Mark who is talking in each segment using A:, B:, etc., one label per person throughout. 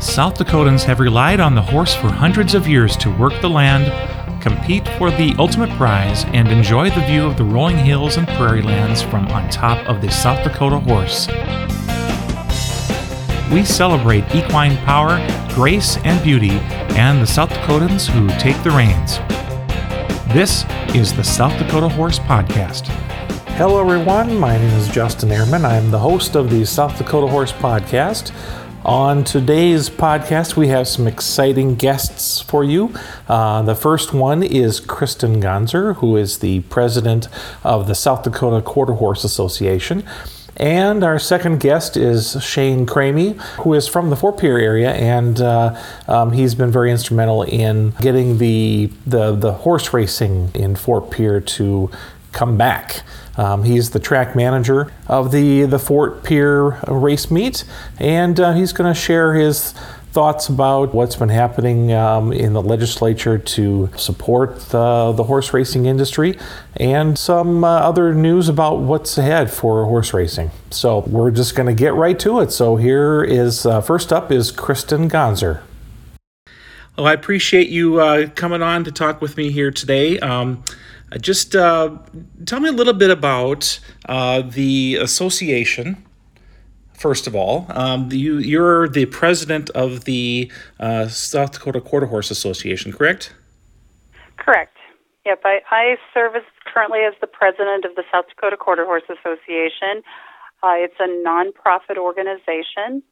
A: South Dakotans have relied on the horse for hundreds of years to work the land, compete for the ultimate prize, and enjoy the view of the rolling hills and prairie lands from on top of the South Dakota horse. We celebrate equine power, grace, and beauty, and the South Dakotans who take the reins. This is the South Dakota Horse Podcast.
B: Hello, everyone. My name is Justin Ehrman. I'm the host of the South Dakota Horse Podcast. On today's podcast, we have some exciting guests for you. Uh, the first one is Kristen Gonzer, who is the president of the South Dakota Quarter Horse Association. And our second guest is Shane Cramey, who is from the Fort Pierre area, and uh, um, he's been very instrumental in getting the, the the horse racing in Fort Pierre to come back. Um, he's the track manager of the, the Fort Pierre race meet, and uh, he's going to share his thoughts about what's been happening um, in the legislature to support the, the horse racing industry and some uh, other news about what's ahead for horse racing. So we're just going to get right to it. So here is uh, first up is Kristen Gonzer.
A: Well, I appreciate you uh, coming on to talk with me here today. Um, just uh, tell me a little bit about uh, the association. First of all, um, you, you're the president of the uh, South Dakota Quarter Horse Association, correct?
C: Correct. Yep, I, I serve as, currently as the president of the South Dakota Quarter Horse Association. Uh, it's a nonprofit organization.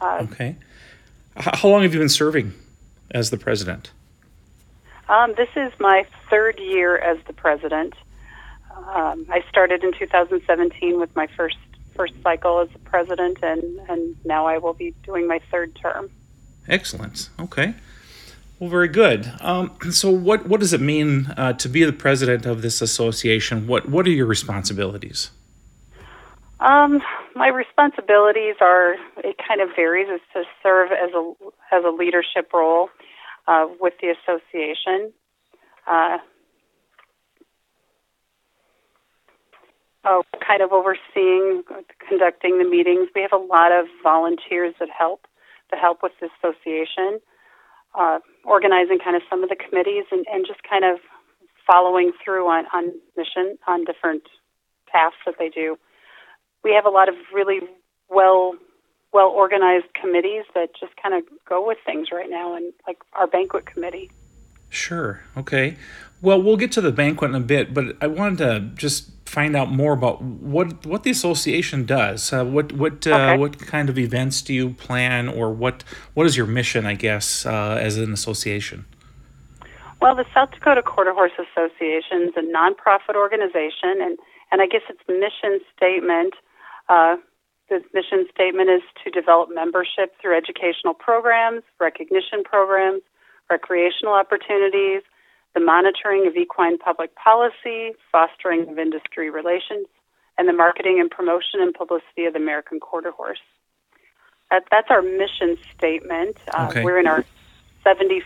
A: Uh, okay. How long have you been serving as the president?
C: Um, this is my third year as the president. Um, I started in 2017 with my first first cycle as the president, and and now I will be doing my third term.
A: Excellent. Okay. Well, very good. Um, so, what what does it mean uh, to be the president of this association? What what are your responsibilities?
C: Um, my responsibilities are it kind of varies. Is to serve as a as a leadership role uh, with the association. Uh, oh, kind of overseeing, conducting the meetings. We have a lot of volunteers that help to help with the association, uh, organizing kind of some of the committees and, and just kind of following through on, on mission on different tasks that they do. We have a lot of really well well organized committees that just kind of go with things right now, and like our banquet committee.
A: Sure. Okay. Well, we'll get to the banquet in a bit, but I wanted to just find out more about what what the association does. Uh, what what uh, okay. what kind of events do you plan, or what what is your mission? I guess uh, as an association.
C: Well, the South Dakota Quarter Horse Association is a nonprofit organization, and and I guess its mission statement uh, the mission statement is to develop membership through educational programs, recognition programs, recreational opportunities, the monitoring of equine public policy, fostering of industry relations, and the marketing and promotion and publicity of the American quarter horse. That, that's our mission statement. Uh, okay. We're in our 70,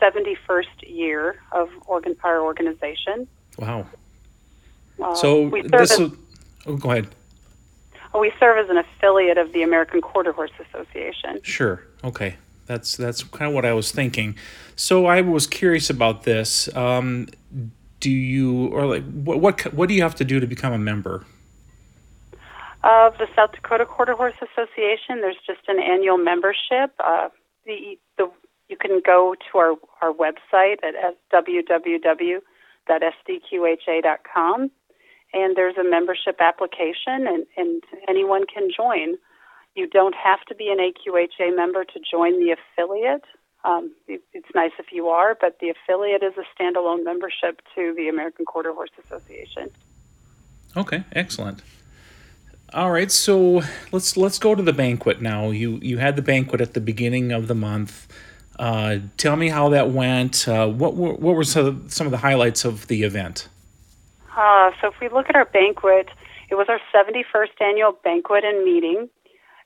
C: 71st year of organ, our organization.
A: Wow. Uh, so this will, oh, go ahead.
C: We serve as an affiliate of the American Quarter Horse Association.
A: Sure. Okay. That's that's kind of what I was thinking. So I was curious about this. Um, do you or like what what what do you have to do to become a member?
C: Of the South Dakota Quarter Horse Association, there's just an annual membership. Uh, the the you can go to our our website at www.sdqha.com and there's a membership application, and, and anyone can join. You don't have to be an AQHA member to join the affiliate. Um, it, it's nice if you are, but the affiliate is a standalone membership to the American Quarter Horse Association.
A: Okay, excellent. All right, so let's let's go to the banquet now. You you had the banquet at the beginning of the month. Uh, tell me how that went. Uh, what were, what were some of the highlights of the event?
C: Uh, so if we look at our banquet, it was our 71st annual banquet and meeting.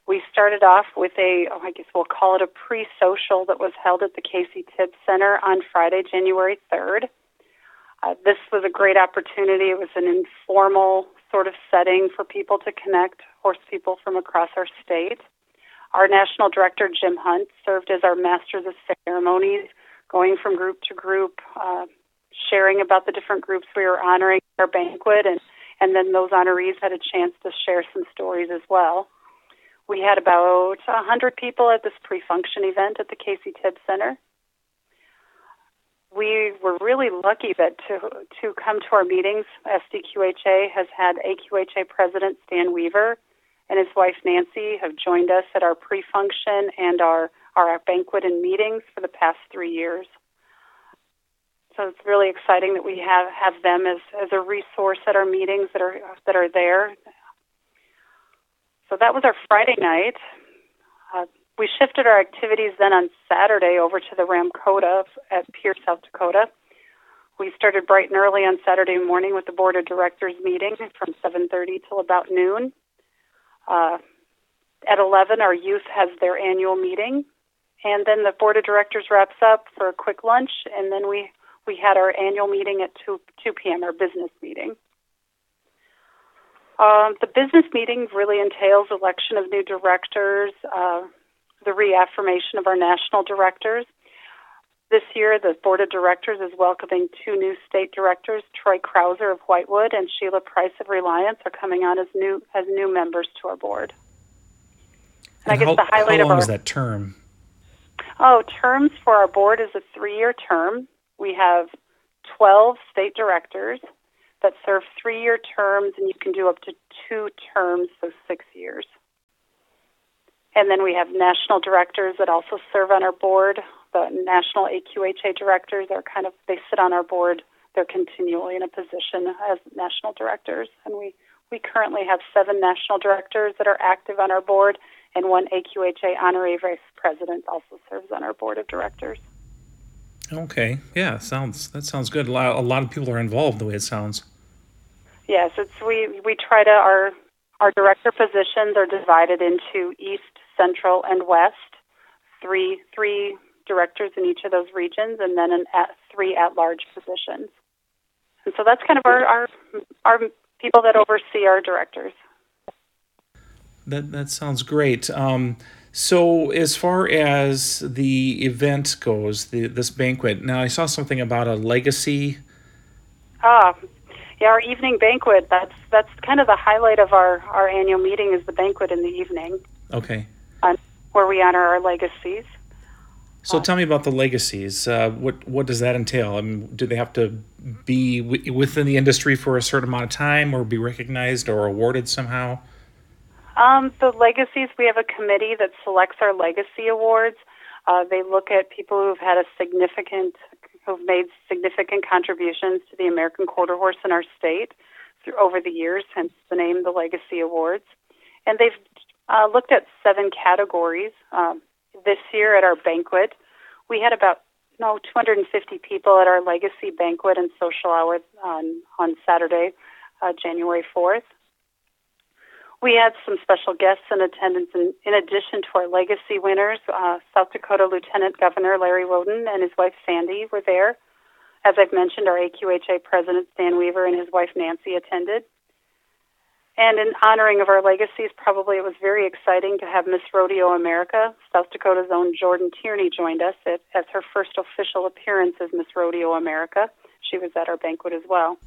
C: We started off with a, oh, I guess we'll call it a pre-social that was held at the Casey Tibbs Center on Friday, January 3rd. Uh, this was a great opportunity. It was an informal sort of setting for people to connect horse people from across our state. Our national director, Jim Hunt, served as our masters of ceremonies, going from group to group, uh, sharing about the different groups we were honoring at our banquet, and, and then those honorees had a chance to share some stories as well. We had about 100 people at this pre function event at the Casey Tibbs Center we were really lucky that to to come to our meetings. SDQHA has had AQHA President Stan Weaver and his wife Nancy have joined us at our pre-function and our our banquet and meetings for the past three years. So it's really exciting that we have have them as as a resource at our meetings that are that are there. So that was our Friday night. Uh, we shifted our activities then on Saturday over to the Ramkota at Pierre, South Dakota. We started bright and early on Saturday morning with the board of directors meeting from 7:30 till about noon. Uh, at 11, our youth has their annual meeting, and then the board of directors wraps up for a quick lunch, and then we we had our annual meeting at 2 2 p.m. our business meeting. Um, the business meeting really entails election of new directors, uh, the reaffirmation of our national directors. This year, the board of directors is welcoming two new state directors, Troy Krauser of Whitewood and Sheila Price of Reliance, are coming on as new as new members to our board.
A: And, and I guess how, the highlight how long of our, is that term?
C: Oh, terms for our board is a three-year term. We have 12 state directors that serve three-year terms, and you can do up to two terms, so six years. And then we have national directors that also serve on our board. The national AQHA directors are kind of, they sit on our board. They're continually in a position as national directors. And we, we currently have seven national directors that are active on our board, and one AQHA honorary vice president also serves on our board of directors.
A: Okay, yeah, sounds that sounds good. A lot, a lot of people are involved the way it sounds.
C: Yes, it's we we try to our our director positions are divided into east, central, and west. Three three directors in each of those regions, and then an at, three at-large positions. And so that's kind of our our, our people that oversee our directors.
A: That that sounds great. Um, so as far as the event goes, the this banquet. Now I saw something about a legacy.
C: Ah, yeah, our evening banquet. That's that's kind of the highlight of our our annual meeting is the banquet in the evening.
A: Okay.
C: Um, where we honor our legacies.
A: So tell me about the legacies. Uh, what what does that entail? I mean, do they have to be w- within the industry for a certain amount of time, or be recognized or awarded somehow?
C: Um, the legacies. We have a committee that selects our legacy awards. Uh, they look at people who've had a significant, who've made significant contributions to the American quarter horse in our state through, over the years, hence the name the Legacy Awards. And they've uh, looked at seven categories. Um, this year at our banquet, we had about no 250 people at our Legacy banquet and social hour on on Saturday, uh, January 4th. We had some special guests in attendance, in, in addition to our legacy winners. Uh, South Dakota Lieutenant Governor Larry Rhoden and his wife Sandy were there. As I've mentioned, our AQHA President Stan Weaver and his wife Nancy attended. And in honoring of our legacies, probably it was very exciting to have Miss Rodeo America, South Dakota's own Jordan Tierney, joined us at, as her first official appearance as Miss Rodeo America. She was at our banquet as well.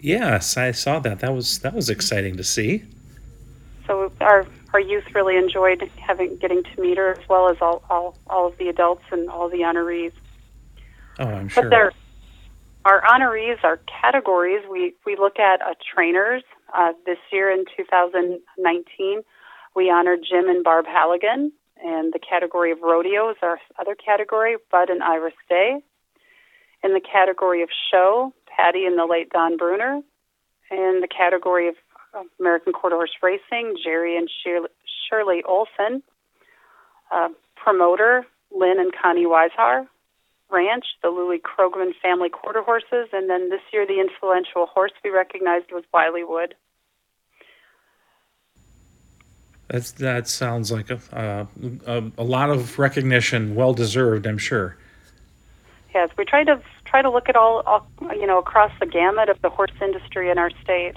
A: Yes, I saw that. That was that was exciting to see
C: so our our youth really enjoyed having getting to meet her as well as all all, all of the adults and all the honorees.
A: Oh, I'm sure.
C: But they're, our honorees, our categories, we, we look at uh, trainers. Uh, this year in 2019, we honored Jim and Barb Halligan, and the category of rodeo is our other category, Bud and Iris Day. In the category of show, Patty and the late Don Bruner. In the category of American Quarter Horse Racing, Jerry and Shirley Olson. Uh, promoter, Lynn and Connie Weishar. Ranch, the Louis Krogman family quarter horses. And then this year, the influential horse we recognized was Wiley Wood.
A: That's, that sounds like a, uh, a, a lot of recognition, well deserved, I'm sure.
C: Yes, we try to try to look at all, all, you know across the gamut of the horse industry in our state.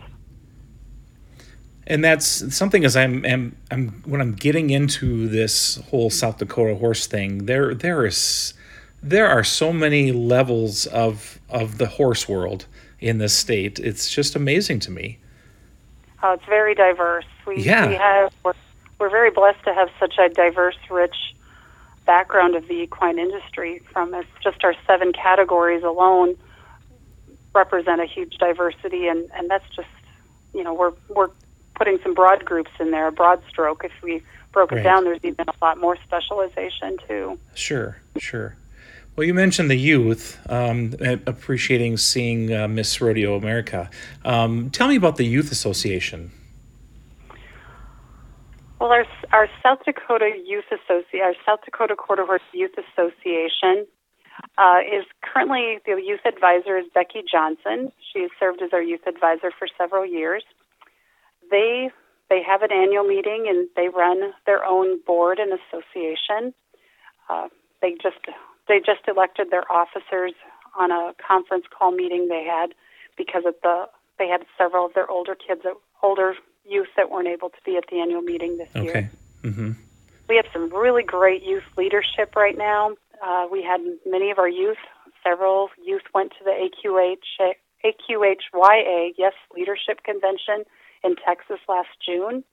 A: And that's something as I'm, am I'm when I'm getting into this whole South Dakota horse thing. There there is there are so many levels of of the horse world in this state. It's just amazing to me.
C: Uh, it's very diverse. We,
A: Yeah.
C: we have we're, we're very blessed to have such a diverse, rich background of the equine industry. From us, just our seven categories alone represent a huge diversity, and and that's just you know we're we're putting some broad groups in there, a broad stroke. If we broke
A: Right.
C: it down, there's even a lot more specialization too.
A: Sure, sure. Well, you mentioned the youth um, appreciating seeing uh, Miss Rodeo America. Um, tell me about the Youth Association.
C: Well, our our South Dakota Youth Association, our South Dakota Quarter Horse Youth Association, uh, is currently the youth advisor is Becky Johnson. She has served as our youth advisor for several years. They they have an annual meeting and they run their own board and association. Uh, they just they just elected their officers on a conference call meeting they had because of the they had several of their older kids that older youth that weren't able to be at the annual meeting this year.
A: Okay. Mm-hmm.
C: We have some really great youth leadership right now. Uh, we had many of our youth, several youth went to the AQH, AQHYA Yes Leadership Convention in Texas last June.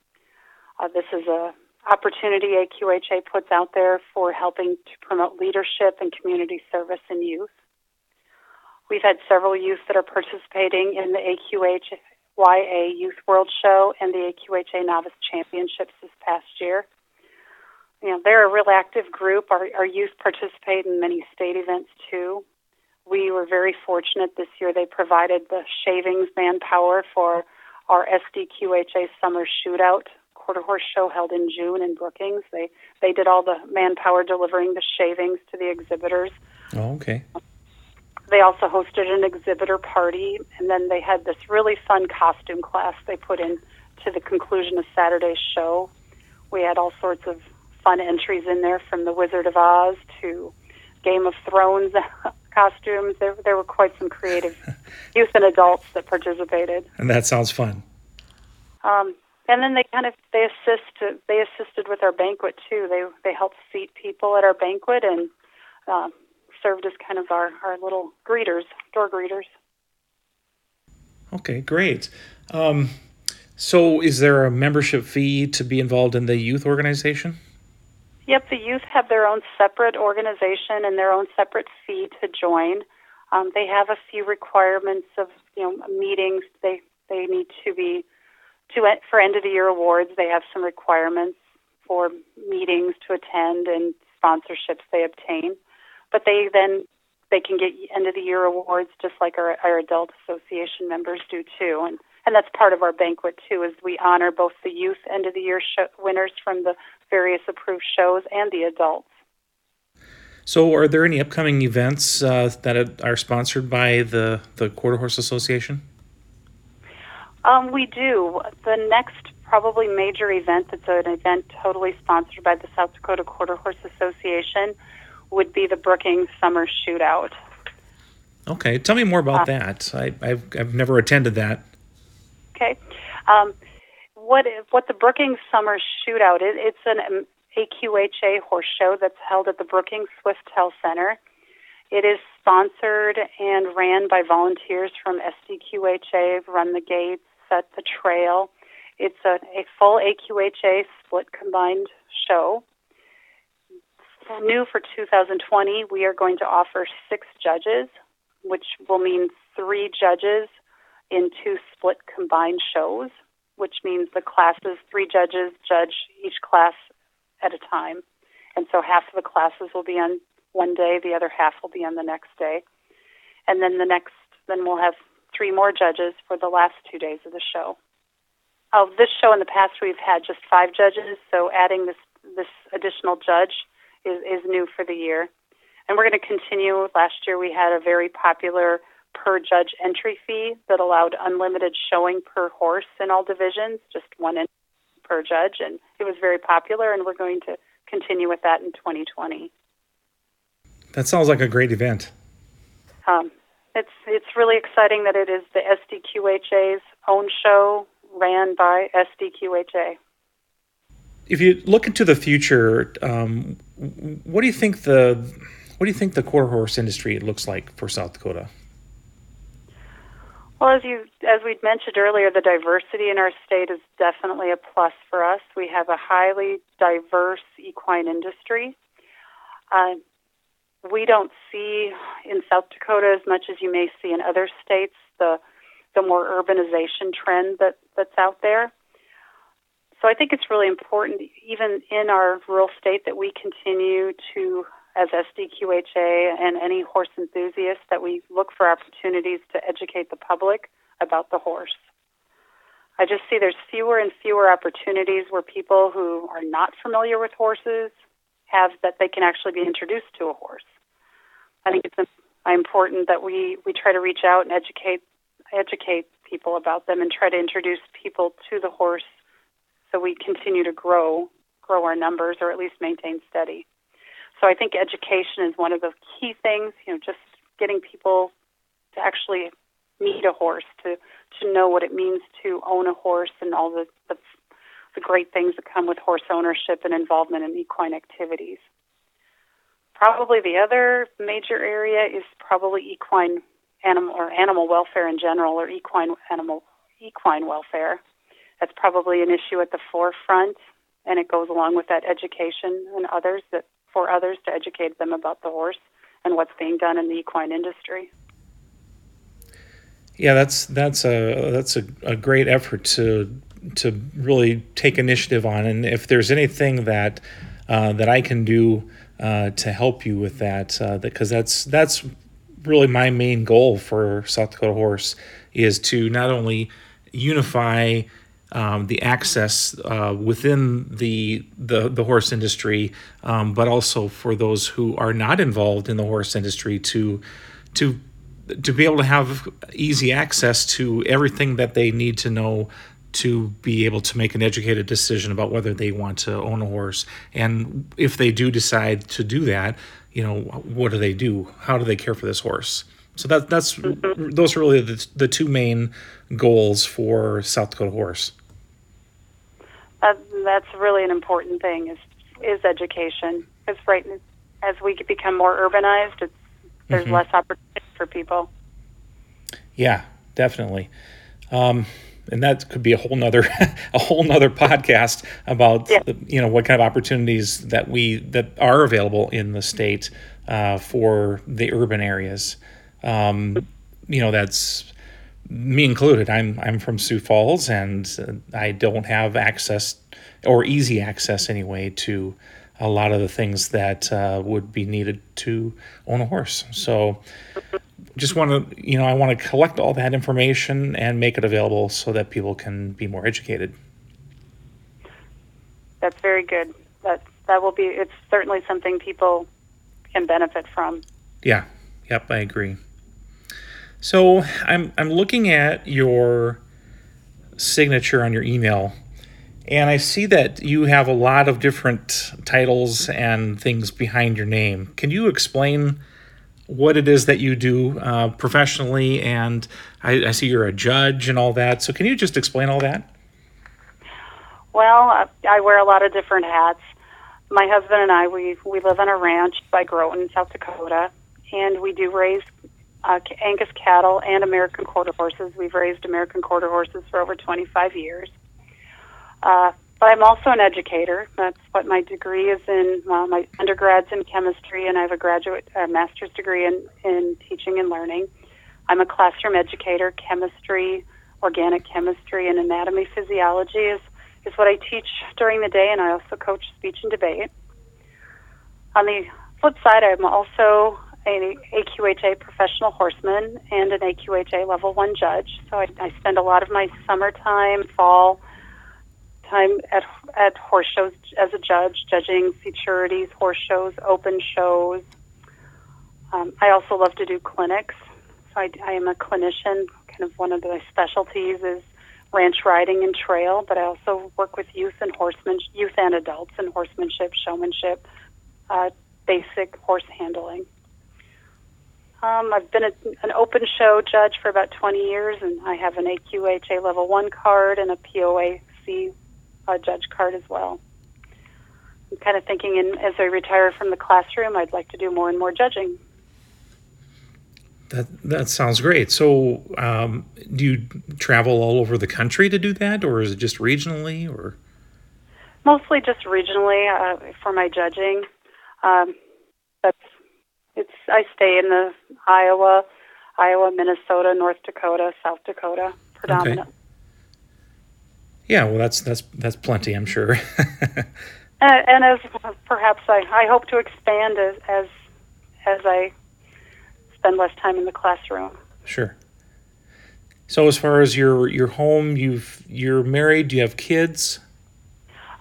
C: Uh, this is a opportunity AQHA puts out there for helping to promote leadership and community service in youth. We've had several youth that are participating in the AQHYA Youth World Show and the AQHA Novice Championships this past year you know, they're a real active group. Our, our youth participate in many state events too. We were very fortunate this year. They provided the shavings manpower for our SDQHA summer shootout quarter horse show held in June in Brookings. They they did all the manpower delivering the shavings to the exhibitors.
A: Oh, okay.
C: They also hosted an exhibitor party, and then they had this really fun costume class they put in to the conclusion of Saturday's show. We had all sorts of fun entries in there from The Wizard of Oz to Game of Thrones costumes. There, there were quite some creative youth and adults that participated.
A: And that sounds fun.
C: Um, and then they kind of they assist they assisted with our banquet too. They they helped seat people at our banquet and uh, served as kind of our our little greeters, door greeters.
A: Okay, great. Um, so, is there a membership fee to be involved in the youth organization?
C: Yep, the youth have their own separate organization and their own separate fee to join. Um, they have a few requirements of you know meetings. They they need to be to for end of the year awards. They have some requirements for meetings to attend and sponsorships they obtain. But they then they can get end of the year awards just like our, our adult association members do too. And and that's part of our banquet too. Is we honor both the youth end of the year show, winners from the various approved shows and the adults.
A: So, are there any upcoming events uh, that are sponsored by the the Quarter Horse Association?
C: Um, we do. The next probably major event that's an event totally sponsored by the South Dakota Quarter Horse Association would be the Brookings Summer Shootout.
A: Okay, tell me more about that. I, I've I've never attended that.
C: Okay. Um, what what the Brookings Summer Shootout is? It's an AQHA horse show that's held at the Brookings Swiftel Center. It is sponsored and ran by volunteers from SDQHA, Run the Gates, Set the Trail. It's a, a full AQHA split combined show. New for 2020, we are going to offer six judges, which will mean three judges in two split combined shows, which means the classes, three judges judge each class at a time. And so half of the classes will be on one day, the other half will be on the next day. And then the next, then we'll have three more judges for the last two days of the show. Oh, this show in the past we've had just five judges, so adding this this additional judge is, is new for the year. And we're going to continue. Last year we had a very popular per judge entry fee that allowed unlimited showing per horse in all divisions, just one entry per judge, and it was very popular. And we're going to continue with that in 2020.
A: That sounds like a great event.
C: Um, it's it's really exciting that it is the SDQHA's own show, ran by SDQHA.
A: If you look into the future, um, what do you think the what do you think the quarter horse industry looks like for South Dakota?
C: Well, as you as we mentioned earlier, the diversity in our state is definitely a plus for us. We have a highly diverse equine industry. Uh, we don't see in South Dakota as much as you may see in other states the the more urbanization trend that that's out there. So I think it's really important, even in our rural state, that we continue to, as SDQHA and any horse enthusiast, that we look for opportunities to educate the public about the horse. I just see there's fewer and fewer opportunities where people who are not familiar with horses have that they can actually be introduced to a horse. I think it's important that we, we try to reach out and educate educate people about them and try to introduce people to the horse so we continue to grow grow our numbers or at least maintain steady. So I think education is one of the key things, you know, just getting people to actually meet a horse, to to know what it means to own a horse and all the the, the great things that come with horse ownership and involvement in equine activities. Probably the other major area is probably equine animal or animal welfare in general or equine animal equine welfare. That's probably an issue at the forefront and it goes along with that education and others that for others to educate them about the horse and what's being done in the equine industry.
A: Yeah, that's that's a that's a, a great effort to to really take initiative on, and if there's anything that uh, that I can do uh, to help you with that, because uh, that's that's really my main goal for South Dakota Horse is to not only unify um, the access uh, within the, the the horse industry, um, but also for those who are not involved in the horse industry to to to be able to have easy access to everything that they need to know to be able to make an educated decision about whether they want to own a horse. And if they do decide to do that you know what do they do? How do they care for this horse? So that that's mm-hmm. those are really the, the two main goals for south dakota horse
C: that, that's really an important thing is is education because right as we become more urbanized it's there's mm-hmm. less opportunity for people
A: yeah definitely um, and that could be a whole nother a whole nother podcast about yeah. you know what kind of opportunities that we that are available in the state uh, for the urban areas. Um, you know, that's me included. I'm I'm from Sioux Falls, and I don't have access or easy access anyway to a lot of the things that uh, would be needed to own a horse. So just want to, you know, I want to collect all that information and make it available so that people can be more educated.
C: That's very good. That that will be. It's certainly something people can benefit from.
A: Yeah. Yep. I agree. So I'm I'm looking at your signature on your email, and I see that you have a lot of different titles and things behind your name. Can you explain? what it is that you do uh, professionally, and I, I, see you're a judge and all that. So, can you just explain all that?
C: Well, I wear a lot of different hats. My husband and I we we live on a ranch by Groton, South Dakota, and we do raise uh, Angus cattle and American quarter horses. We've raised American quarter horses for over 25 years. Uh, but I'm also an educator. That's what my degree is in. Well, my undergrad's in chemistry, and I have a graduate a master's degree in, in teaching and learning. I'm a classroom educator. Chemistry, organic chemistry, and anatomy physiology is, is what I teach during the day, and I also coach speech and debate. On the flip side, I'm also an AQHA professional horseman and an AQHA level one judge. So I, I spend a lot of my summertime, fall, time at at horse shows as a judge, judging futurities, horse shows, open shows. Um, I also love to do clinics. So I, I am a clinician. Kind of one of my specialties is ranch riding and trail, but I also work with youth and horsemen, youth and adults in horsemanship, showmanship, uh, basic horse handling. Um, I've been a, an open show judge for about 20 years, and I have an AQHA level one card and a POAC uh, judge card as well. I'm kind of thinking, in, as I retire from the classroom, I'd like to do more and more judging.
A: That that sounds great. So, um, do you travel all over the country to do that, or is it just regionally, or?
C: Mostly just regionally uh, for my judging. Um, it's. I stay in the Iowa, Iowa, Minnesota, North Dakota, South Dakota, predominant.
A: Okay. Yeah, well, that's that's that's plenty, I'm sure.
C: and, and as perhaps I, I hope to expand as as as I spend less time in the classroom.
A: Sure. So as far as your your home, you've you're married. Do you have kids?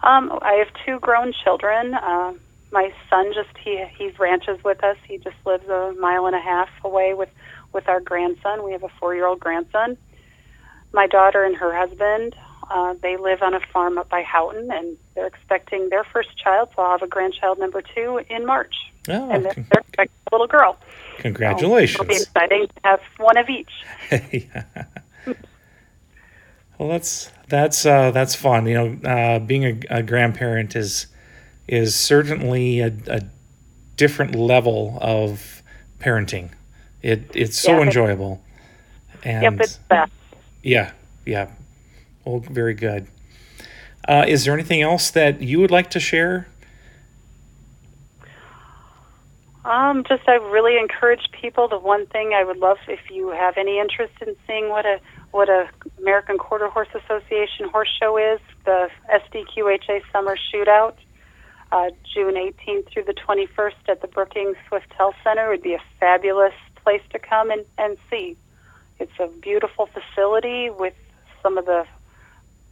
C: Um, I have two grown children. Uh, my son just he he ranches with us. He just lives a mile and a half away with with our grandson. We have a four year old grandson. My daughter and her husband uh, they live on a farm up by Houghton, and they're expecting their first child. So I'll have a grandchild number two in March,
A: Oh,
C: and they're,
A: con-
C: they're expecting a little girl.
A: congratulations!
C: So it'll be exciting to have one of each.
A: Yeah. Well, that's that's uh, that's fun. You know, uh, being a, a grandparent is is certainly a, a different level of parenting. It it's so
C: Yeah.
A: enjoyable. And
C: Yep, it's best.
A: yeah, yeah. Well, very good. Uh, is there anything else that you would like to share?
C: Um, just I really encourage people. The one thing I would love if you have any interest in seeing what a what a American Quarter Horse Association horse show is, the SDQHA Summer Shootout, uh, June 18th through the 21st at the Brookings Swiftel Center would be a fabulous place to come and, and see. It's a beautiful facility with some of the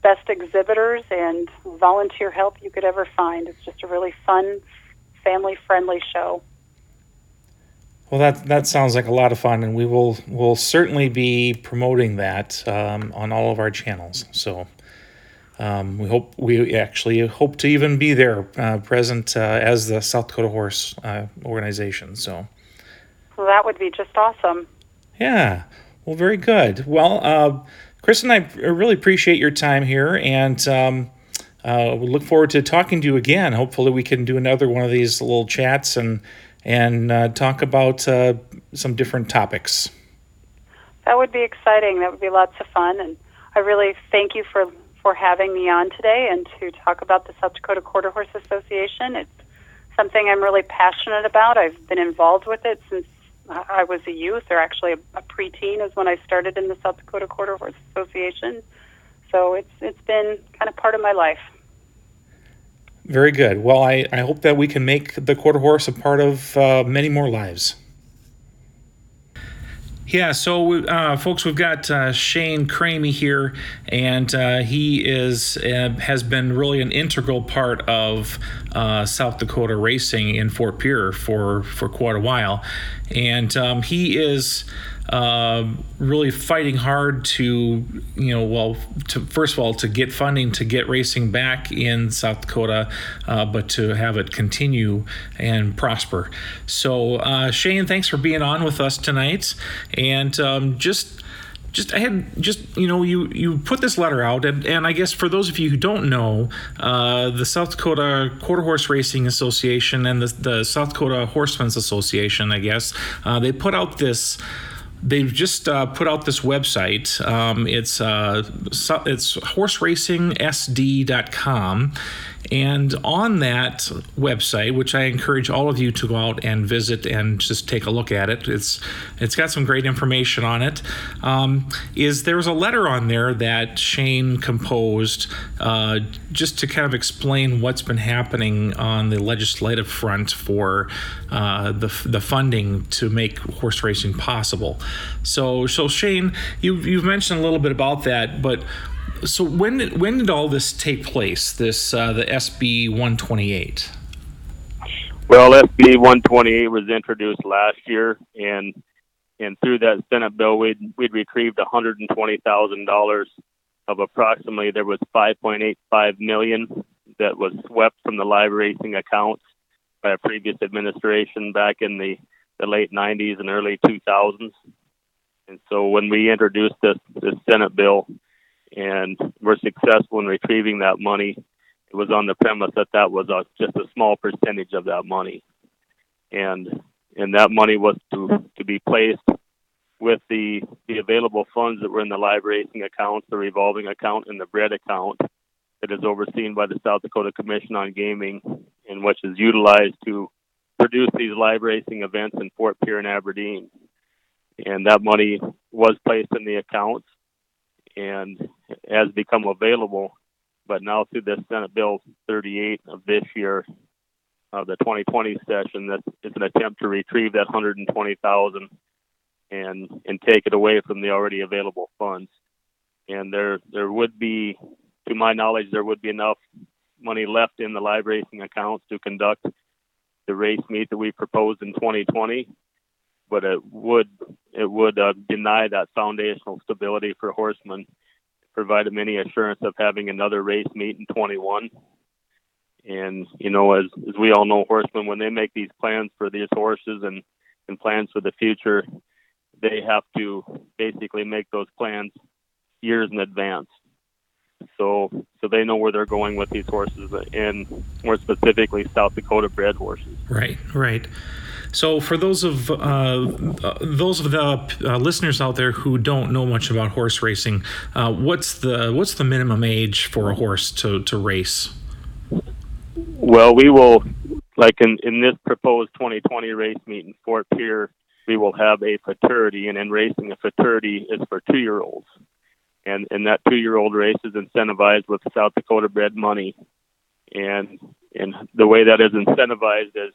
C: best exhibitors and volunteer help you could ever find. It's just a really fun, family friendly show.
A: Well, that that sounds like a lot of fun, and we will will certainly be promoting that um, on all of our channels. So um, we hope we actually hope to even be there, uh, present uh, as the South Dakota Horse uh, organization. So
C: So that would be just awesome.
A: yeah, well, very good. Well, uh, Chris and I really appreciate your time here, and. Um, uh, we look forward to talking to you again. Hopefully, we can do another one of these little chats and and uh, talk about uh, some different topics.
C: That would be exciting. That would be lots of fun. And I really thank you for, for having me on today and to talk about the South Dakota Quarter Horse Association. It's something I'm really passionate about. I've been involved with it since I was a youth, or actually a, preteen is when I started in the South Dakota Quarter Horse Association. So it's it's been kind of part of my life.
A: Very good. Well, I, I hope that we can make the quarter horse a part of uh, many more lives. Yeah, so uh, folks, we've got uh, Shane Cramey here, and uh, he is uh, has been really an integral part of uh, South Dakota racing in Fort Pierre for for quite a while, and um, he is uh, really fighting hard to, you know, well, to first of all to get funding to get racing back in South Dakota, uh, but to have it continue and prosper. So, uh, Shane, thanks for being on with us tonight, and um, just just I had just you know you you put this letter out and, and I guess for those of you who don't know uh, the South Dakota Quarter Horse Racing Association and the, the South Dakota Horsemen's Association I guess uh, they put out this they've just uh, put out this website. Um, it's uh, it's horseracingsd.com, and on that website, which I encourage all of you to go out and visit and just take a look at it. It's it's got some great information on it. Um, is there's a letter on there that Shane composed uh, just to kind of explain what's been happening on the legislative front for uh, the the funding to make horse racing possible. So, so Shane, you you've mentioned a little bit about that, but so when did, when did all this take place? This uh, the SB 128.
D: Well, SB 128 was introduced last year, and and through that Senate bill, we'd we'd retrieved 120 thousand dollars of approximately there was 5.85 million that was swept from the live racing accounts by a previous administration back in the the late 90s and early 2000s. And so when we introduced this, this Senate bill and were successful in retrieving that money, it was on the premise that that was a, just a small percentage of that money. And and that money was to, to be placed with the, the available funds that were in the live racing accounts, the revolving account, and the bred account that is overseen by the South Dakota Commission on Gaming and which is utilized to produce these live racing events in Fort Pierre and Aberdeen. And that money was placed in the accounts and has become available. But now through this Senate Bill 38 of this year, uh, the 2020 session, that is an attempt to retrieve that 120,000 and and take it away from the already available funds. And there there would be, to my knowledge, there would be enough money left in the live racing accounts to conduct the race meet that we proposed in 2020, but it would it would uh, deny that foundational stability for horsemen, provide them any assurance of having another race meet in 21. And you know, as as we all know, horsemen when they make these plans for these horses and and plans for the future, they have to basically make those plans years in advance. So so they know where they're going with these horses, and more specifically, South Dakota bred horses.
A: Right, right. So, for those of uh, those of the uh, listeners out there who don't know much about horse racing, uh, what's the what's the minimum age for a horse to, to race?
D: Well, we will, like in, in this proposed 2020 race meet in Fort Pierre, we will have a futurity, and in racing, a futurity is for two year olds and and that two year old race is incentivized with South Dakota bred money, and and the way that is incentivized is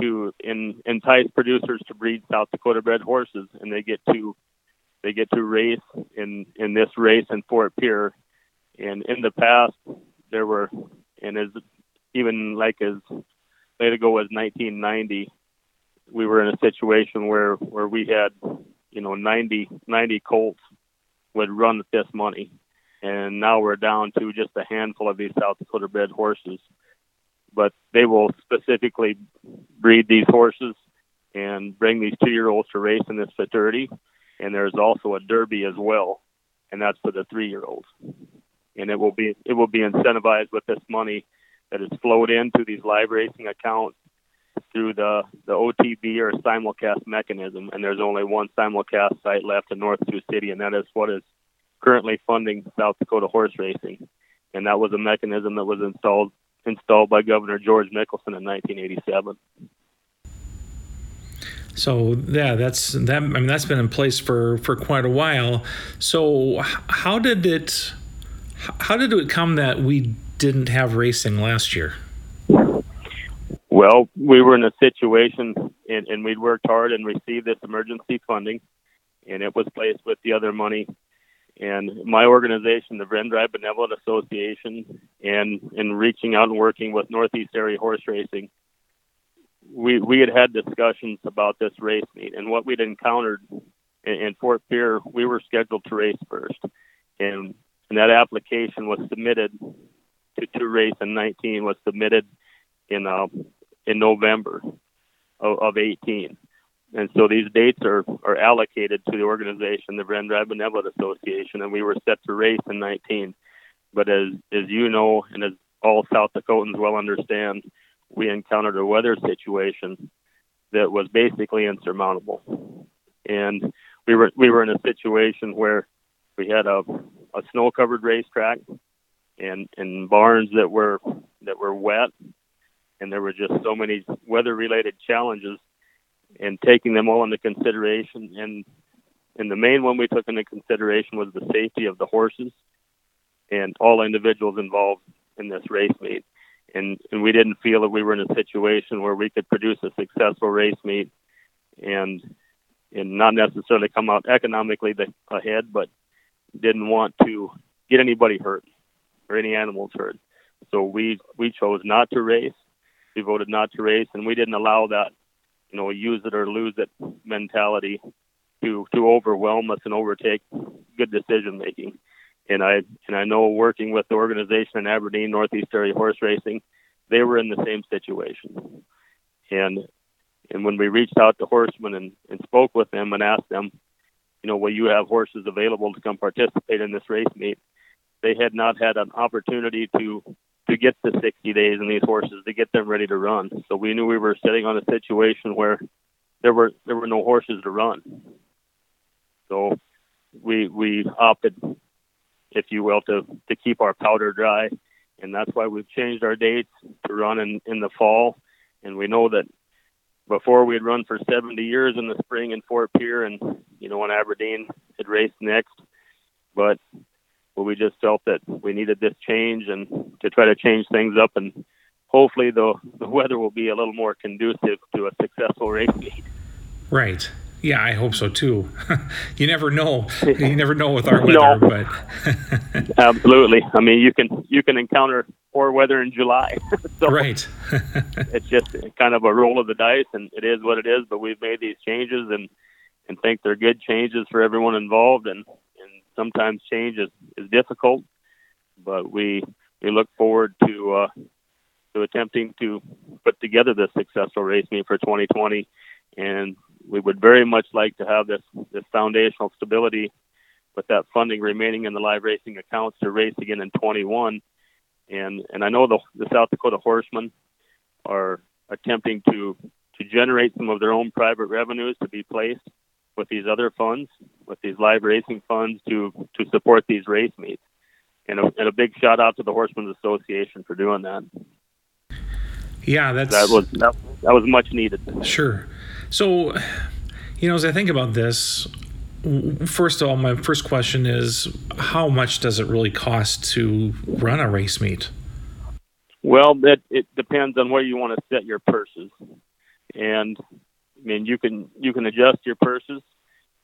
D: to in, entice producers to breed South Dakota bred horses, and they get to they get to race in in this race in Fort Pierre, and in the past there were and as even like as late ago as 1990, we were in a situation where where we had you know 90 90 colts would run with this money. And now we're down to just a handful of these South Dakota bred horses. But they will specifically breed these horses and bring these two year olds to race in this futurity. And there's also a derby as well, and that's for the three year olds. And it will be it will be incentivized with this money that is flowed into these live racing accounts through the the OTB or simulcast mechanism, and there's only one simulcast site left in North Sioux City, and that is what is currently funding South Dakota horse racing, and that was a mechanism that was installed installed by Governor George Mickelson in 1987.
A: So yeah, that's that. I mean, that's been in place for for quite a while. So how did it? How did it come that we didn't have racing last year?
D: Well, we were in a situation, and, and we'd worked hard and received this emergency funding, and it was placed with the other money. And my organization, the Verendrye Benevolent Association, and in reaching out and working with Northeast Area Horse Racing, we we had had discussions about this race meet and what we'd encountered in, in Fort Pierre. We were scheduled to race first, and and that application was submitted to, to race in 19 was submitted in uh, in November of, of 18. And so these dates are, are allocated to the organization, the Grand Verendrye Benevolent Association, and we were set to race in 19. But as, as you know, and as all South Dakotans well understand, we encountered a weather situation that was basically insurmountable. And we were we were in a situation where we had a, a snow covered racetrack and and barns that were that were wet and there were just so many weather related challenges and taking them all into consideration. And and the main one we took into consideration was the safety of the horses and all individuals involved in this race meet. And and we didn't feel that we were in a situation where we could produce a successful race meet and and not necessarily come out economically the, ahead but didn't want to get anybody hurt or any animals hurt. So we we chose not to race. We voted not to race, and we didn't allow that, you know, use it or lose it mentality to to overwhelm us and overtake good decision making. And I and I know working with the organization in Aberdeen, Northeast Area Horse Racing, they were in the same situation. And And when we reached out to horsemen and, and spoke with them and asked them, you know, will you have horses available to come participate in this race meet? They had not had an opportunity to to get the 60 days in these horses to get them ready to run. So we knew we were sitting on a situation where there were there were no horses to run. So we we opted, if you will, to to keep our powder dry, and that's why we've changed our dates to run in in the fall. And we know that before we'd run for 70 years in the spring in Fort Pierre, and you know in Aberdeen had raced next, but but we just felt that we needed this change and to try to change things up and hopefully the the weather will be a little more conducive to a successful race meet.
A: Right. Yeah, I hope so too. you never know. You never know with our weather,
D: No.
A: but
D: Absolutely. I mean, you can you can encounter poor weather in July. so
A: right.
D: it's just kind of a roll of the dice, and it is what it is. But we've made these changes, and and think they're good changes for everyone involved. And sometimes change is, is difficult, but we we look forward to uh, to attempting to put together this successful race meet for 2020, and we would very much like to have this this foundational stability with that funding remaining in the live racing accounts to race again in 21. And and I know the the South Dakota Horsemen are attempting to to generate some of their own private revenues to be placed with these other funds, with these live racing funds to to support these race meets. And a, and a big shout out to the Horsemen's Association for doing that.
A: Yeah, that's
D: That was that, that was much needed.
A: Sure. So, you know, as I think about this, first of all, my first question is how much does it really cost to run a race meet?
D: Well, that it depends on where you want to set your purses, and I mean you can you can adjust your purses,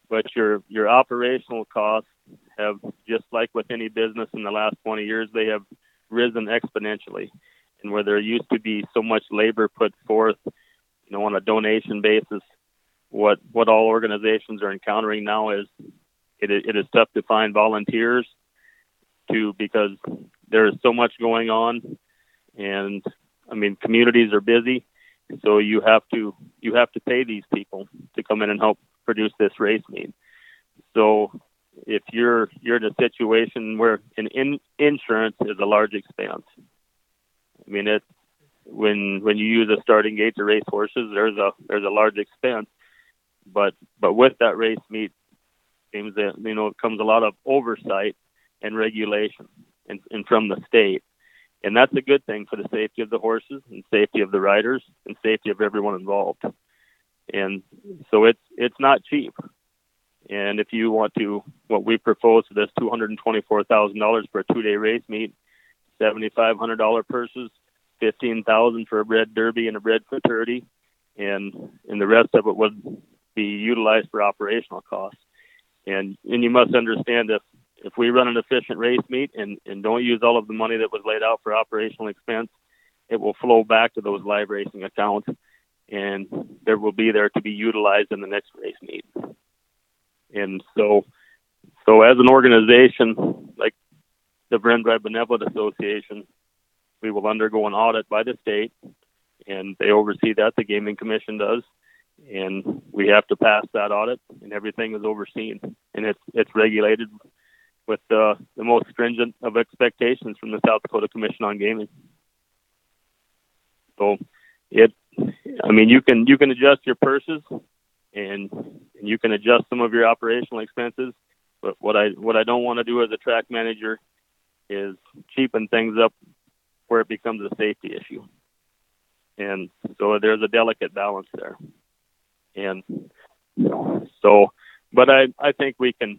D: but your your operational costs have just like with any business in the last 20 years they have risen exponentially, and where there used to be so much labor put forth, you know, on a donation basis, what what all organizations are encountering now is it it is tough to find volunteers to because there is so much going on. And I mean communities are busy, so you have to you have to pay these people to come in and help produce this race meet. So if you're you're in a situation where an in, insurance is a large expense, I mean it when when you use a starting gate to race horses, there's a there's a large expense, but but with that race meet, seems that you know it comes a lot of oversight and regulation and, and from the state and that's a good thing for the safety of the horses and safety of the riders and safety of everyone involved. And so it's it's not cheap. And if you want to, what we propose for this two hundred and twenty-four thousand dollars for a two-day race meet, seventy-five hundred dollar purses, fifteen thousand for a bred derby and a bred futurity, and and the rest of it would be utilized for operational costs. And and you must understand if if we run an efficient race meet and, and don't use all of the money that was laid out for operational expense, it will flow back to those live racing accounts and there will be there to be utilized in the next race meet. And so so as an organization like the Verendrye Benevolent Association, we will undergo an audit by the state and they oversee that, the gaming commission does. And we have to pass that audit and everything is overseen and it's it's regulated with uh, the most stringent of expectations from the South Dakota Commission on Gaming. So, it, I mean, you can you can adjust your purses, and, and you can adjust some of your operational expenses. But what I what I don't want to do as a track manager is cheapen things up where it becomes a safety issue. And so there's a delicate balance there. And so but I, I think we can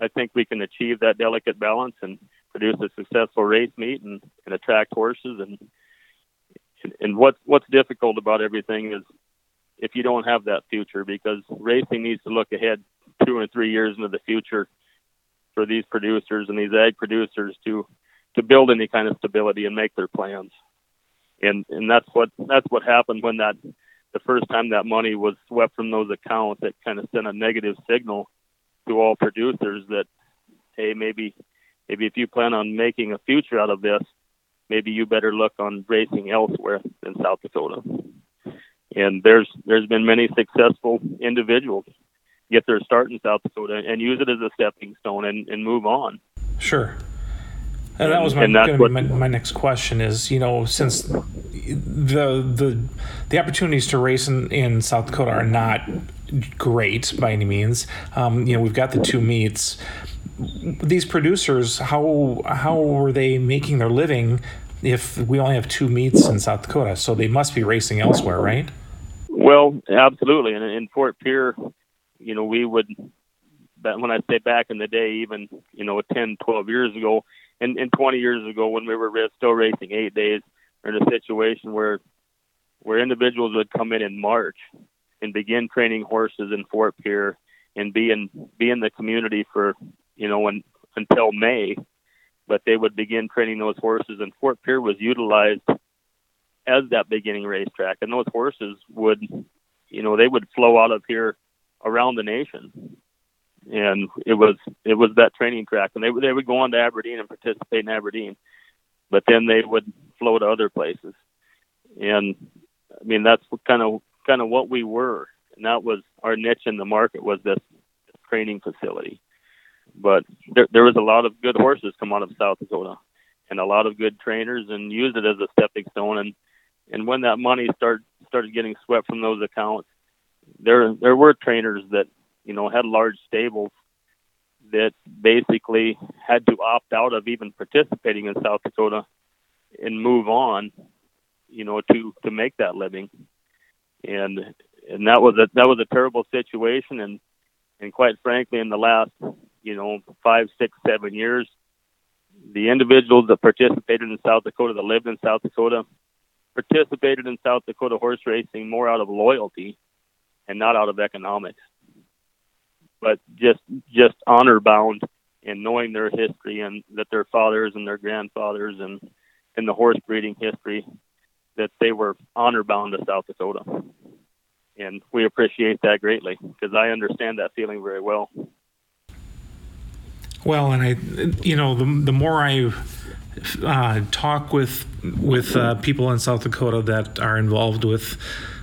D: I think we can achieve that delicate balance and produce a successful race meet and, and attract horses. And and what what's difficult about everything is if you don't have that future because racing needs to look ahead two or three years into the future for these producers and these ag producers to to build any kind of stability and make their plans. And and that's what that's what happened when that the first time that money was swept from those accounts, it kind of sent a negative signal to all producers that, hey, maybe, maybe if you plan on making a future out of this, maybe you better look on racing elsewhere than South Dakota. and there's there's been many successful individuals get their start in South Dakota and use it as a stepping stone and, and move on.
A: Sure. And that was my,
D: And that's
A: be
D: what-
A: my, my next question is, you know, since the the the opportunities to race in, in South Dakota are not great by any means. Um, you know, we've got the two meets. These producers, how how are they making their living if we only have two meets in South Dakota? So they must be racing elsewhere, right?
D: Well, absolutely. And in Fort Pierre, you know, we would, when I say back in the day, even, you know, 10, 12 years ago, and, and 20 years ago when we were still racing eight days, in a situation where, where individuals would come in in March and begin training horses in Fort Pierre and be in, be in the community for, you know, until May, but they would begin training those horses and Fort Pierre was utilized as that beginning racetrack. And those horses would, you know, they would flow out of here around the nation. And it was it was that training track, and they they would go on to Aberdeen and participate in Aberdeen, but then they would flow to other places. And I mean that's kind of kind of what we were, and that was our niche in the market was this, training facility. But there there was a lot of good horses come out of South Dakota, and a lot of good trainers, and used it as a stepping stone. And and when that money started started getting swept from those accounts, there there were trainers that you know had large stables that basically had to opt out of even participating in South Dakota and move on, you know, to to make that living. And and that was a that was a terrible situation and and quite frankly in the last, you know, five, six, seven years, the individuals that participated in South Dakota that lived in South Dakota participated in South Dakota horse racing more out of loyalty and not out of economics, but just just honor bound in knowing their history and that their fathers and their grandfathers and in the horse breeding history that they were honor bound to South Dakota. And we appreciate that greatly because I understand that feeling very well.
A: Well, and I, you know, the, the more I uh, talk with with uh, people in South Dakota that are involved with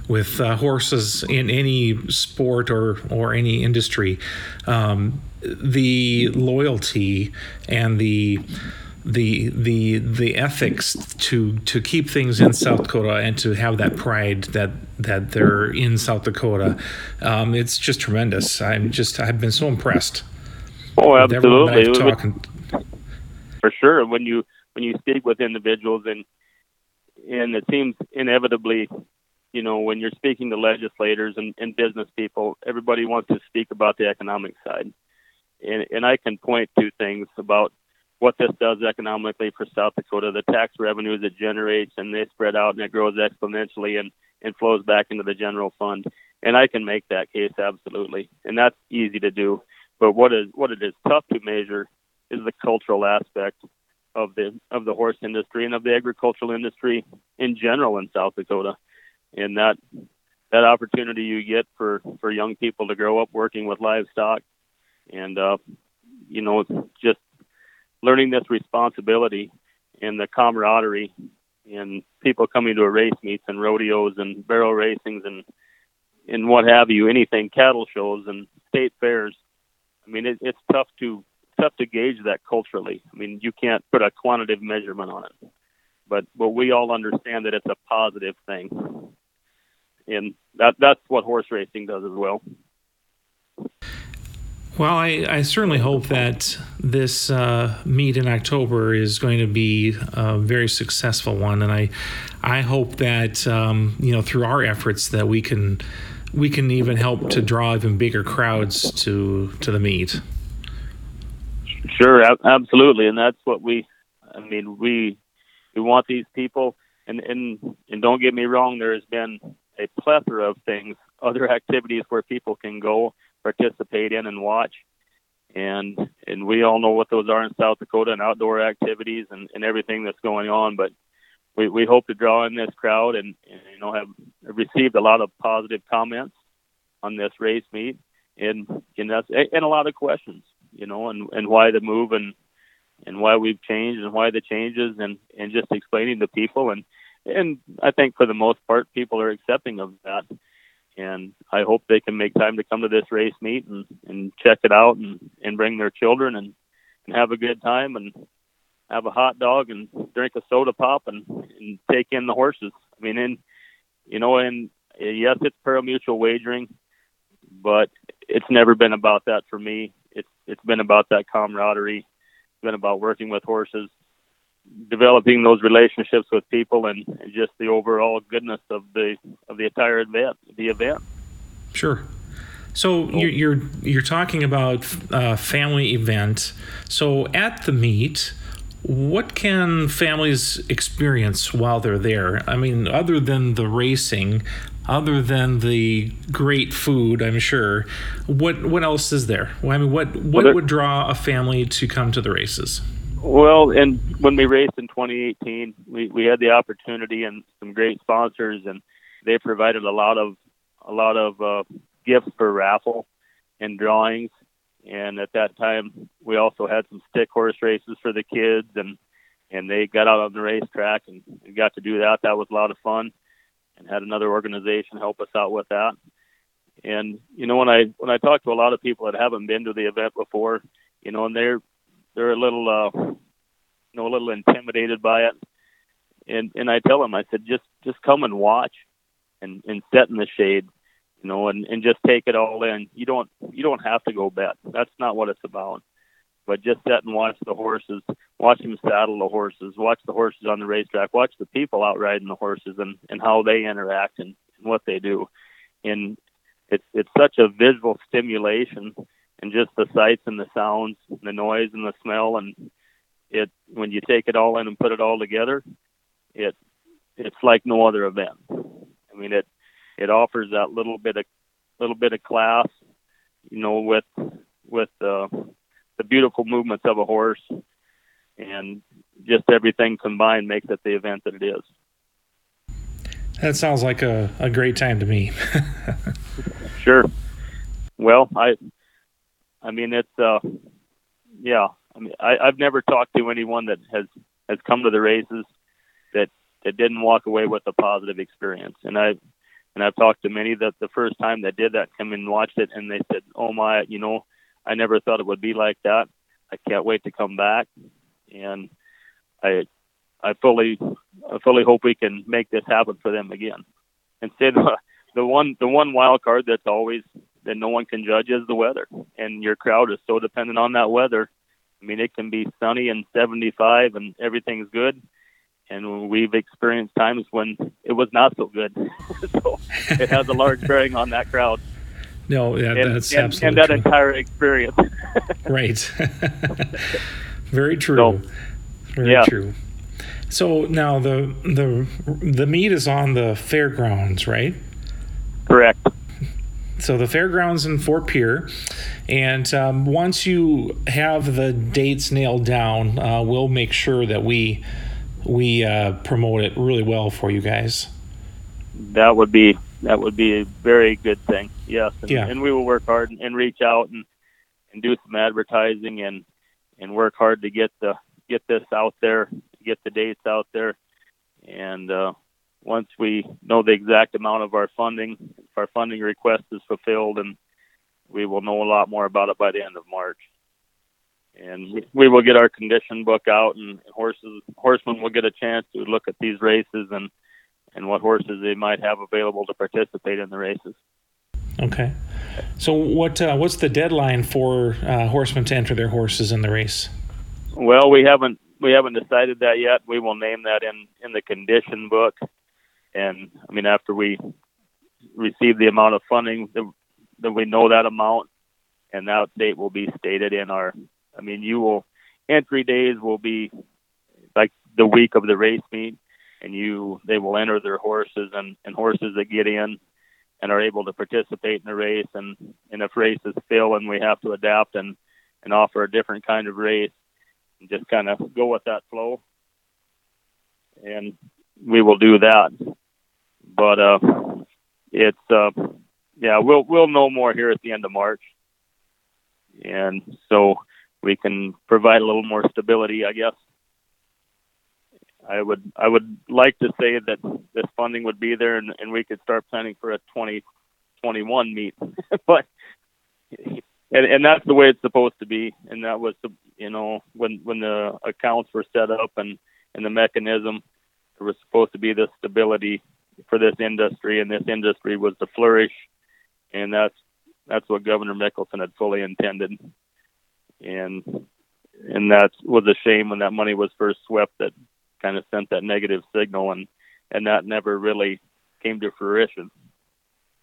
A: with uh, horses in any sport or or any industry, um, the loyalty and the the the the ethics to to keep things in South Dakota and to have that pride that that they're in South Dakota, um, it's just tremendous. I'm just I've been so impressed.
D: Oh,
A: with everyone that
D: absolutely.
A: I've
D: for sure when you when you speak with individuals and and it seems inevitably you know when you're speaking to legislators and, and business people everybody wants to speak about the economic side. And and i can point to things about what this does economically for south dakota the tax revenues it generates and they spread out and it grows exponentially and and flows back into the general fund. And i can make that case absolutely. And that's easy to do. But what is what it is tough to measure is the cultural aspect of the of the horse industry and of the agricultural industry in general in South Dakota, and that that opportunity you get for for young people to grow up working with livestock, and uh, you know just learning this responsibility and the camaraderie and people coming to a race meets and rodeos and barrel racings and and what have you, anything cattle shows and state fairs. I mean, it, it's tough to tough to gauge that culturally. I mean, you can't put a quantitative measurement on it, but but we all understand that it's a positive thing, and that that's what horse racing does as well.
A: Well, I, I certainly hope that this uh, meet in October is going to be a very successful one, and I I hope that um, you know through our efforts that we can we can even help to draw even bigger crowds to to the meet.
D: Sure, ab- absolutely, and that's what we. I mean, we we want these people, and and and don't get me wrong. There has been a plethora of things, other activities where people can go participate in and watch, and and we all know what those are in South Dakota and outdoor activities and and everything that's going on. But we we hope to draw in this crowd and, and you know have received a lot of positive comments on this race meet, and and that's and a lot of questions you know, and and why the move and and why we've changed and why the changes and and just explaining to people and and I think for the most part, people are accepting of that. And I hope they can make time to come to this race meet and, and check it out and, and bring their children and, and have a good time and have a hot dog and drink a soda pop and, and take in the horses. I mean, and you know, and eh, yes, it's pari-mutuel wagering, but it's never been about that for me. It's it's been about that camaraderie. It's been about working with horses, developing those relationships with people, and, just the overall goodness of the of the entire event. The event.
A: Sure. So you're oh. you're, you're talking about a family event. So at the meet, what can families experience while they're there? I mean, other than the racing, other than the great food, I'm sure. What what else is there? I mean, what what well, would draw a family to come to the races?
D: Well, and when we raced in 2018, we, we had the opportunity and some great sponsors, and they provided a lot of a lot of uh, gifts for raffle and drawings. And at that time, we also had some stick horse races for the kids, and and they got out on the racetrack and got to do that. That was a lot of fun, and had another organization help us out with that. And you know, when I when I talk to a lot of people that haven't been to the event before, you know, and they're they're a little uh, you know a little intimidated by it, and and I tell them I said just just come and watch, and and sit in the shade you know, and, and just take it all in. You don't you don't have to go bet. That's not what it's about. But just sit and watch the horses, watch them saddle the horses, watch the horses on the racetrack, watch the people out riding the horses and, and how they interact and, and what they do. And it's it's such a visual stimulation and just the sights and the sounds, and the noise and the smell and it when you take it all in and put it all together, it it's like no other event. I mean it it offers that little bit of little bit of class, you know, with with uh, the beautiful movements of a horse, and just everything combined makes it the event that it is.
A: That sounds like a, a great time to me.
D: sure. Well, I, I mean, it's, uh, yeah. I mean, I, I've never talked to anyone that has has come to the races that that didn't walk away with a positive experience, and I and I've talked to many that the first time that did that come and watched it, and they said, "Oh my, you know, I never thought it would be like that. I can't wait to come back." And I, I fully, I fully hope we can make this happen for them again. And say the, the one, the one wild card that's always that no one can judge is the weather, and your crowd is so dependent on that weather. I mean, it can be sunny and 75 and everything's good, and we've experienced times when it was not so good. so it has a large bearing on that crowd.
A: No, yeah,
D: and,
A: that's
D: and,
A: absolutely
D: and that
A: true.
D: entire experience.
A: right. Very true.
D: So,
A: Very
D: yeah.
A: true. So now the the the meet is on the fairgrounds, right?
D: Correct.
A: So the fairgrounds in Fort Pierre, and um, once you have the dates nailed down, uh, we'll make sure that we we uh, promote it really well for you guys.
D: That would be that would be a very good thing. Yes, and,
A: Yeah.
D: and we will work hard and reach out and and do some advertising and and work hard to get the get this out there, get the dates out there, and uh, once we know the exact amount of our funding, if our funding request is fulfilled, and we will know a lot more about it by the end of March. And we- we will get our condition book out, and horses horsemen will get a chance to look at these races and and what horses they might have available to participate in the races.
A: Okay. So what uh, what's the deadline for uh, horsemen to enter their horses in the race?
D: Well, we haven't we haven't decided that yet. We will name that in in the condition book, and I mean after we receive the amount of funding that we know that amount, and that date will be stated in our. I mean, you will entry days will be like the week of the race meet, and you they will enter their horses and and horses that get in and are able to participate in the race, and and if races fail and we have to adapt and and offer a different kind of race and just kind of go with that flow. And we will do that. But uh, it's uh, yeah, we'll we'll know more here at the end of March, and so we can provide a little more stability, I guess. I would I would like to say that this funding would be there and, and we could start planning for a 2021 meet, but and, and that's the way it's supposed to be. And that was you know when when the accounts were set up and and the mechanism, there was supposed to be this stability for this industry, and this industry was to flourish, and that's that's what Governor Mickelson had fully intended, and and that was a shame when that money was first swept that kind of sent that negative signal, and and that never really came to fruition.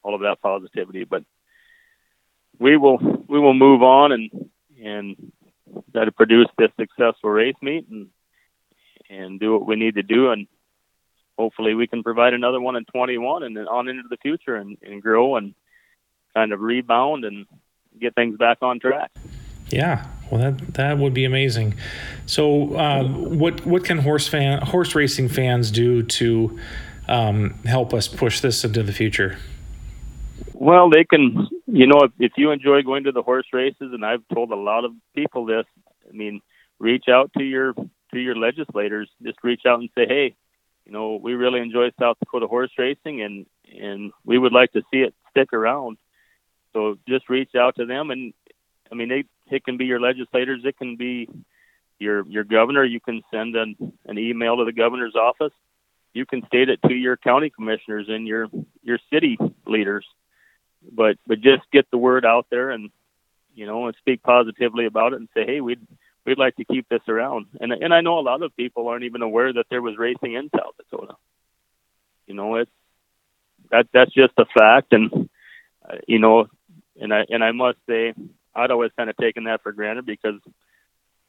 D: All of that positivity, but we will we will move on and and try to produce this successful race meet and and do what we need to do and hopefully we can provide another one in 21 and then on into the future and, and grow and kind of rebound and get things back on track.
A: Yeah, well, that that would be amazing. So, uh, what what can horse fan horse racing fans do to um, help us push this into the future?
D: Well, they can. You know, if, if you enjoy going to the horse races, and I've told a lot of people this. I mean, reach out to your to your legislators. Just reach out and say, hey, you know, we really enjoy South Dakota horse racing, and and we would like to see it stick around. So just reach out to them, and I mean, they, it can be your legislators, it can be your your governor. You can send an an email to the governor's office. You can state it to your county commissioners and your your city leaders. But but just get the word out there, and you know, and speak positively about it, and say, hey, we'd we'd like to keep this around. And and I know a lot of people aren't even aware that there was racing in South Dakota. You know, it's that that's just a fact, and uh, you know, and I and I must say, I'd always kind of taken that for granted because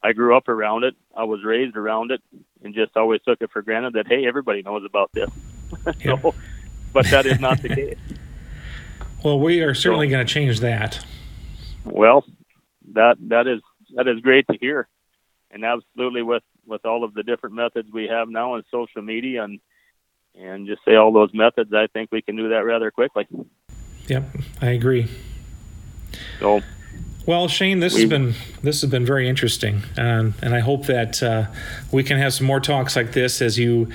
D: I grew up around it. I was raised around it, and just always took it for granted that hey, everybody knows about this. so, but that is not the case.
A: Well, we are certainly so, going to change that.
D: Well, that that is that is great to hear, and absolutely with with all of the different methods we have now in social media and and just say all those methods, I think we can do that rather quickly.
A: Yep, I agree.
D: So,
A: well, Shane, this has been this has been very interesting, um, and I hope that uh, we can have some more talks like this as you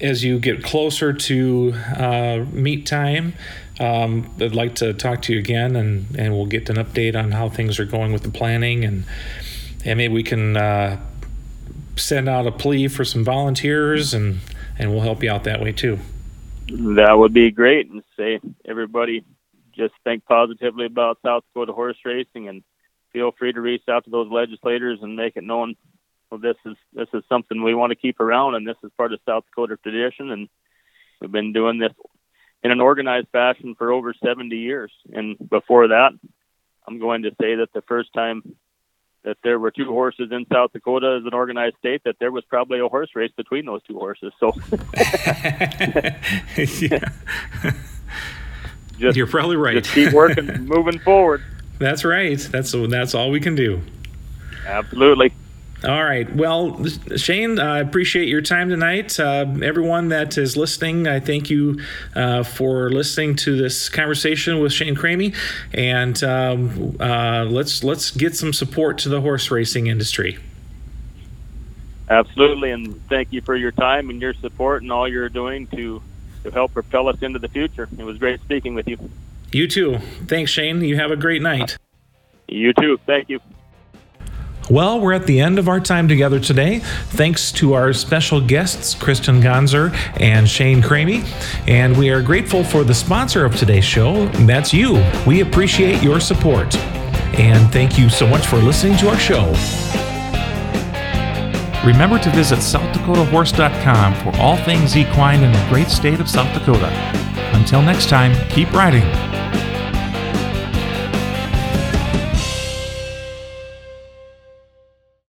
A: as you get closer to uh, meet time. Um, I'd like to talk to you again, and, and we'll get an update on how things are going with the planning, and and maybe we can uh, send out a plea for some volunteers, and and we'll help you out that way too.
D: That would be great, and say everybody just think positively about South Dakota horse racing, and feel free to reach out to those legislators and make it known. Well, this is this is something we want to keep around, and this is part of South Dakota tradition, and we've been doing this in an organized fashion for over 70 years. And before that, I'm going to say that the first time that there were two horses in South Dakota as an organized state, that there was probably a horse race between those two horses. So,
A: just, you're probably right.
D: Just keep working, moving forward.
A: That's right. That's that's all we can do.
D: Absolutely.
A: All right. Well, Shane, I appreciate your time tonight. Uh, everyone that is listening, I thank you uh, for listening to this conversation with Shane Cramey, and um, uh, let's let's get some support to the horse racing industry.
D: Absolutely, and thank you for your time and your support and all you're doing to to help propel us into the future. It was great speaking with you.
A: You too. Thanks, Shane. You have a great night.
D: You too. Thank you.
A: Well, we're at the end of our time together today. Thanks to our special guests, Kristen Gonzer and Shane Cramey. And we are grateful for the sponsor of today's show. That's you. We appreciate your support. And thank you so much for listening to our show. Remember to visit SouthDakotaHorse.com for all things equine in the great state of South Dakota. Until next time, keep riding.